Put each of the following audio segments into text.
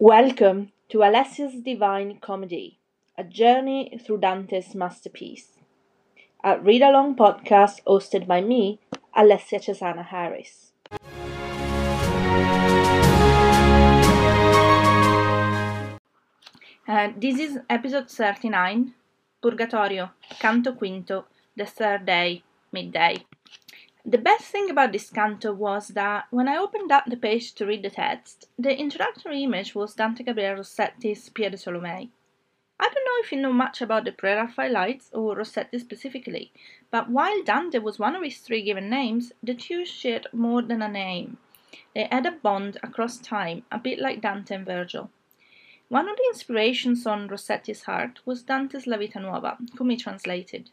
Welcome to Alessia's Divine Comedy, a journey through Dante's masterpiece. A read along podcast hosted by me, Alessia Cesana Harris. Uh, this is episode 39, Purgatorio, Canto Quinto, the third day, midday. The best thing about this canto was that when I opened up the page to read the text, the introductory image was Dante Gabriel Rossetti's Pia de Tolomei. I don't know if you know much about the Pre-Raphaelites or Rossetti specifically, but while Dante was one of his three given names, the two shared more than a name. They had a bond across time, a bit like Dante and Virgil. One of the inspirations on Rossetti's heart was Dante's La Vita Nuova, whom he translated.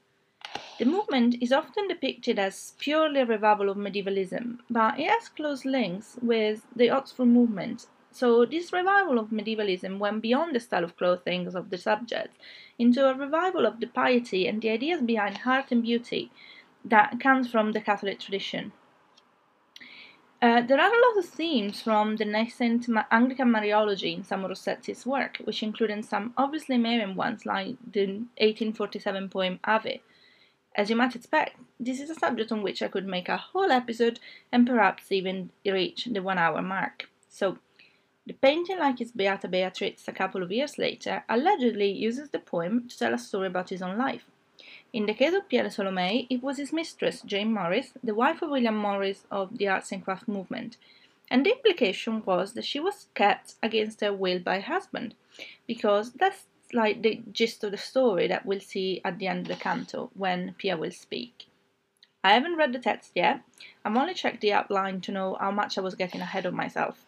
The movement is often depicted as purely a revival of medievalism, but it has close links with the Oxford movement. So, this revival of medievalism went beyond the style of clothing of the subjects into a revival of the piety and the ideas behind art and beauty that comes from the Catholic tradition. Uh, there are a lot of themes from the nascent Anglican Mariology in of Rossetti's work, which included some obviously Marian ones like the 1847 poem Ave, as you might expect, this is a subject on which I could make a whole episode and perhaps even reach the one hour mark. So, the painting, like his Beata Beatrix a couple of years later, allegedly uses the poem to tell a story about his own life. In the case of Pia de Tolomei, it was his mistress, Jane Morris, the wife of William Morris of the arts and Crafts movement, and the implication was that she was kept against her will by her husband, because that's like the gist of the story that we'll see at the end of the canto when Pia will speak. I haven't read the text yet. I've only checked the outline to know how much I was getting ahead of myself.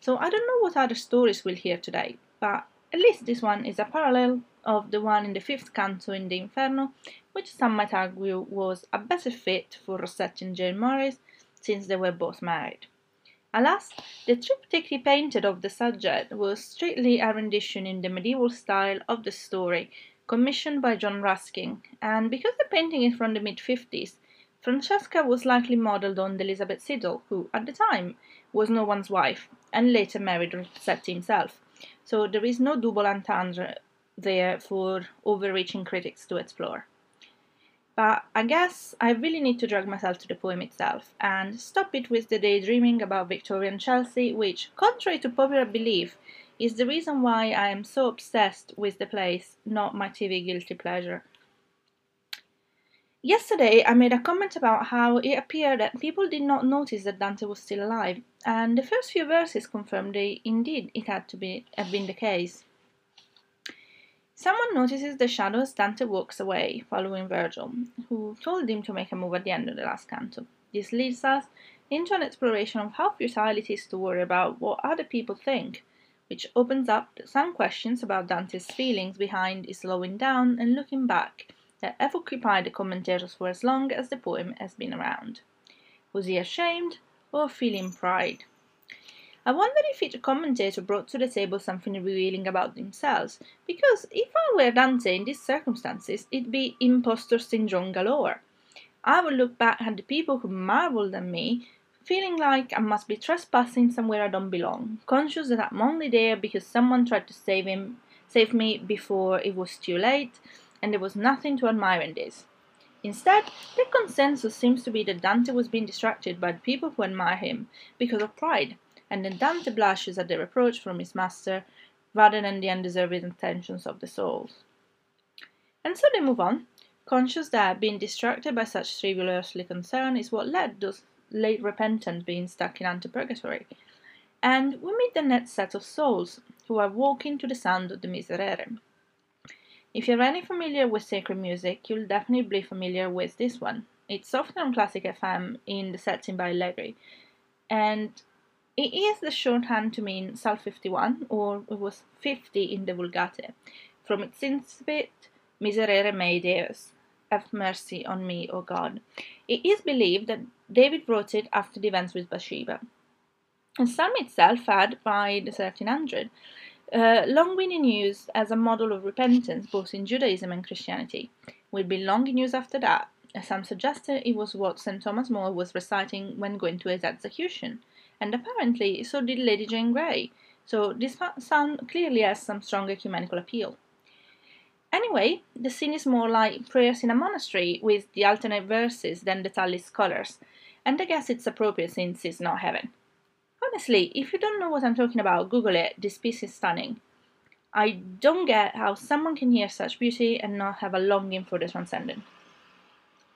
So I don't know what other stories we'll hear today, but at least this one is a parallel of the one in the fifth canto in the Inferno, which some might argue was a better fit for Rossetti and Jane Morris since they were both married. Alas, the triptych he painted of the subject was strictly a rendition in the medieval style of the story, commissioned by John Ruskin, and because the painting is from the mid 50s, Francesca was likely modelled on Elizabeth Siddal, who, at the time, was no one's wife, and later married Rossetti himself. So there is no double entendre there for overreaching critics to explore. But I guess I really need to drag myself to the poem itself and stop it with the daydreaming about Victorian Chelsea, which, contrary to popular belief, is the reason why I am so obsessed with the place, not my TV guilty pleasure. Yesterday, I made a comment about how it appeared that people did not notice that Dante was still alive, and the first few verses confirmed that indeed it had to be have been the case. Someone notices the shadow as Dante walks away, following Virgil, who told him to make a move at the end of the last canto. This leads us into an exploration of how futile it is to worry about what other people think, which opens up some questions about Dante's feelings behind his slowing down and looking back that have occupied the commentators for as long as the poem has been around. Was he ashamed or feeling pride? I wonder if each commentator brought to the table something revealing about themselves, because if I were Dante in these circumstances, it'd be impostor syndrome galore. I would look back at the people who marvelled at me, feeling like I must be trespassing somewhere I don't belong, conscious that I'm only there because someone tried to save him, save me before it was too late, and there was nothing to admire in this. Instead, the consensus seems to be that Dante was being distracted by the people who admire him because of pride, and then Dante blushes at the reproach from his master rather than the undeserved attentions of the souls. And so they move on, conscious that being distracted by such trivial earthly concern is what led those late repentant being stuck in antipurgatory. And we meet the next set of souls who are walking to the sound of the Miserere. If you're any familiar with sacred music, you'll definitely be familiar with this one. It's often on Classic FM in the setting by Allegri, and it is the shorthand to mean Psalm 51, or it was 50 in the Vulgate, from its incipit Miserere mei Deus, have mercy on me, O God. It is believed that David wrote it after the events with Bathsheba. The psalm itself had, by the 1300, uh, long been in use as a model of repentance both in Judaism and Christianity. Will be long in use after that. Some suggested it was what St. Thomas More was reciting when going to his execution and apparently so did Lady Jane Grey, so this sound clearly has some strong ecumenical appeal. Anyway, the scene is more like prayers in a monastery with the alternate verses than the Tallis Scholars, and I guess it's appropriate since it's not heaven. Honestly, if you don't know what I'm talking about, Google it. This piece is stunning. I don't get how someone can hear such beauty and not have a longing for the transcendent.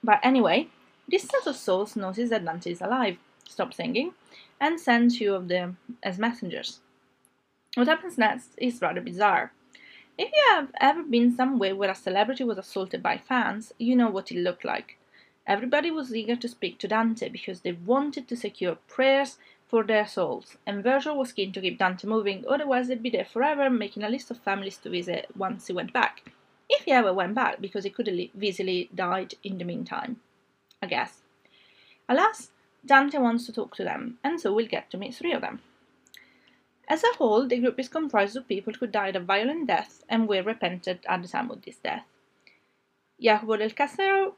But anyway, this set of souls notices that Dante is alive, stops singing, and sends two of them as messengers. What happens next is rather bizarre. If you have ever been somewhere where a celebrity was assaulted by fans, you know what it looked like. Everybody was eager to speak to Dante because they wanted to secure prayers for their souls, and Virgil was keen to keep Dante moving, otherwise they'd be there forever, making a list of families to visit once he went back. If he ever went back, because he could have easily died in the meantime. I guess. Alas, Dante wants to talk to them, and so we'll get to meet three of them. As a whole, the group is comprised of people who died a violent death and were repented at the time of this death. Jacopo del Cassero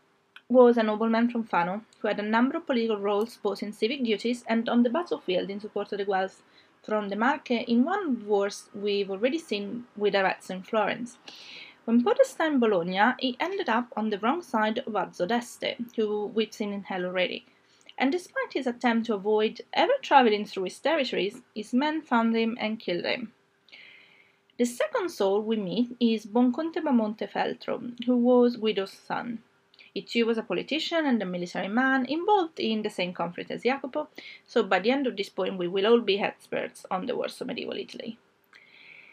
was a nobleman from Fano who had a number of political roles both in civic duties and on the battlefield in support of the Guelphs from the Marche in one wars we've already seen with Arezzo in Florence. When Podesta in Bologna, he ended up on the wrong side of Azzo d'Este, who we've seen in Hell already, and despite his attempt to avoid ever traveling through his territories, his men found him and killed him. The second soul we meet is Bonconte da Montefeltro, who was Guido's son. He too was a politician and a military man involved in the same conflict as Jacopo, so by the end of this poem we will all be experts on the wars of medieval Italy.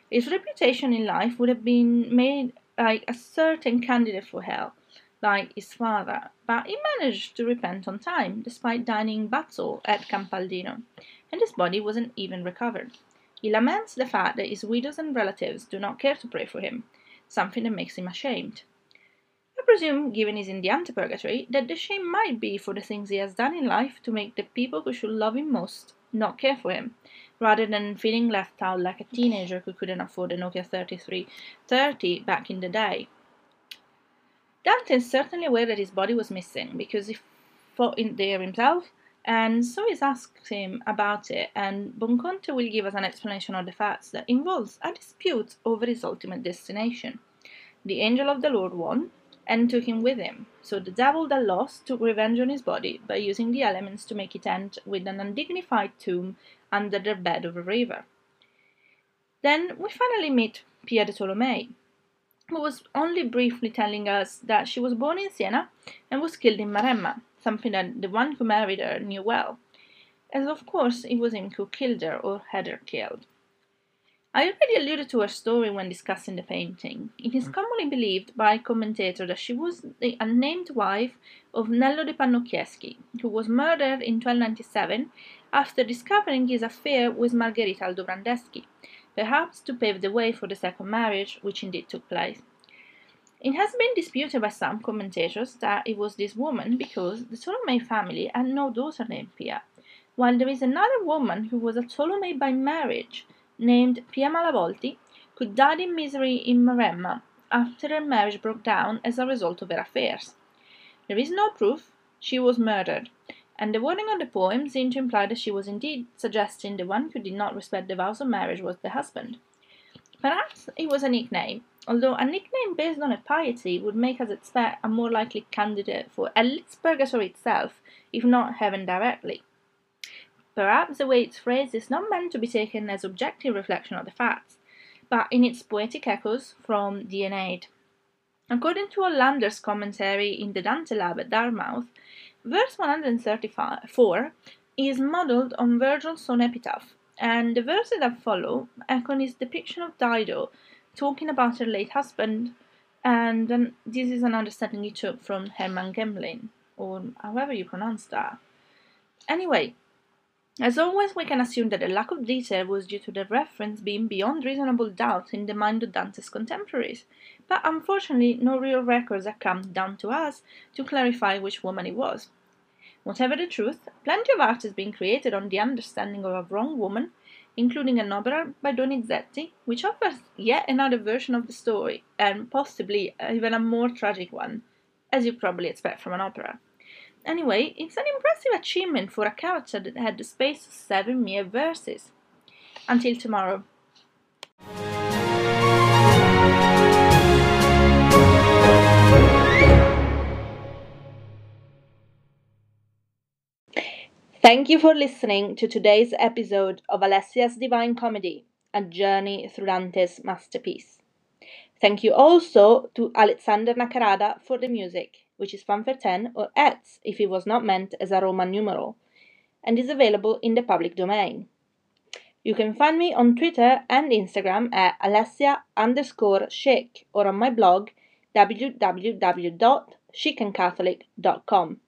His reputation in life would have been made like a certain candidate for hell, like his father, but he managed to repent on time despite dining in battle at Campaldino, and his body wasn't even recovered. He laments the fact that his widows and relatives do not care to pray for him, something that makes him ashamed. I presume, given he's in the antipurgatory, that the shame might be for the things he has done in life to make the people who should love him most not care for him, rather than feeling left out like a teenager who couldn't afford a Nokia 3330 back in the day. Dante is certainly aware that his body was missing because he fought in there himself, and so he asks him about it, and Bonconte will give us an explanation of the facts that involves a dispute over his ultimate destination. The angel of the Lord won, and took him with him. So the devil that lost took revenge on his body by using the elements to make it end with an undignified tomb under the bed of a river. Then we finally meet Pia de Tolomei, who was only briefly telling us that she was born in Siena and was killed in Maremma, something that the one who married her knew well, as of course it was him who killed her or had her killed. I already alluded to her story when discussing the painting. It is mm. commonly believed by commentators that she was the unnamed wife of Nello de Pannocchieschi, who was murdered in 1297 after discovering his affair with Margherita Aldobrandeschi, perhaps to pave the way for the second marriage, which indeed took place. It has been disputed by some commentators that it was this woman because the Tolomei family had no daughter named Pia, while there is another woman who was a Tolomei by marriage named Pia Malavolti, who died in misery in Maremma after her marriage broke down as a result of her affairs. There is no proof she was murdered, and the wording of the poem seemed to imply that she was indeed suggesting the one who did not respect the vows of marriage was the husband. Perhaps it was a nickname, although a nickname based on a piety would make us expect a more likely candidate for at least purgatory itself, if not heaven directly. Perhaps the way it's phrased is not meant to be taken as objective reflection of the facts, but in its poetic echoes from the Aeneid. According to Hollander's commentary in the Dante Lab at Dartmouth, verse 134 is modelled on Virgil's own epitaph, and the verses that follow echo his depiction of Dido talking about her late husband, and this is an understanding he took from Hermann Gmelin, or however you pronounce that. Anyway, as always, we can assume that the lack of detail was due to the reference being beyond reasonable doubt in the mind of Dante's contemporaries, but unfortunately, no real records have come down to us to clarify which woman it was. Whatever the truth, plenty of art has been created on the understanding of a wrong woman, including an opera by Donizetti, which offers yet another version of the story, and possibly even a more tragic one, as you probably expect from an opera. Anyway, it's an impressive achievement for a character that had the space of seven mere verses. Until tomorrow. Thank you for listening to today's episode of Alessia's Divine Comedy, a journey through Dante's masterpiece. Thank you also to Alexander Nakarada for the music, which is fanfare 10 or ETS if it was not meant as a Roman numeral, and is available in the public domain. You can find me on Twitter and Instagram at Alessia underscore chic or on my blog www.chicandcatholic.com.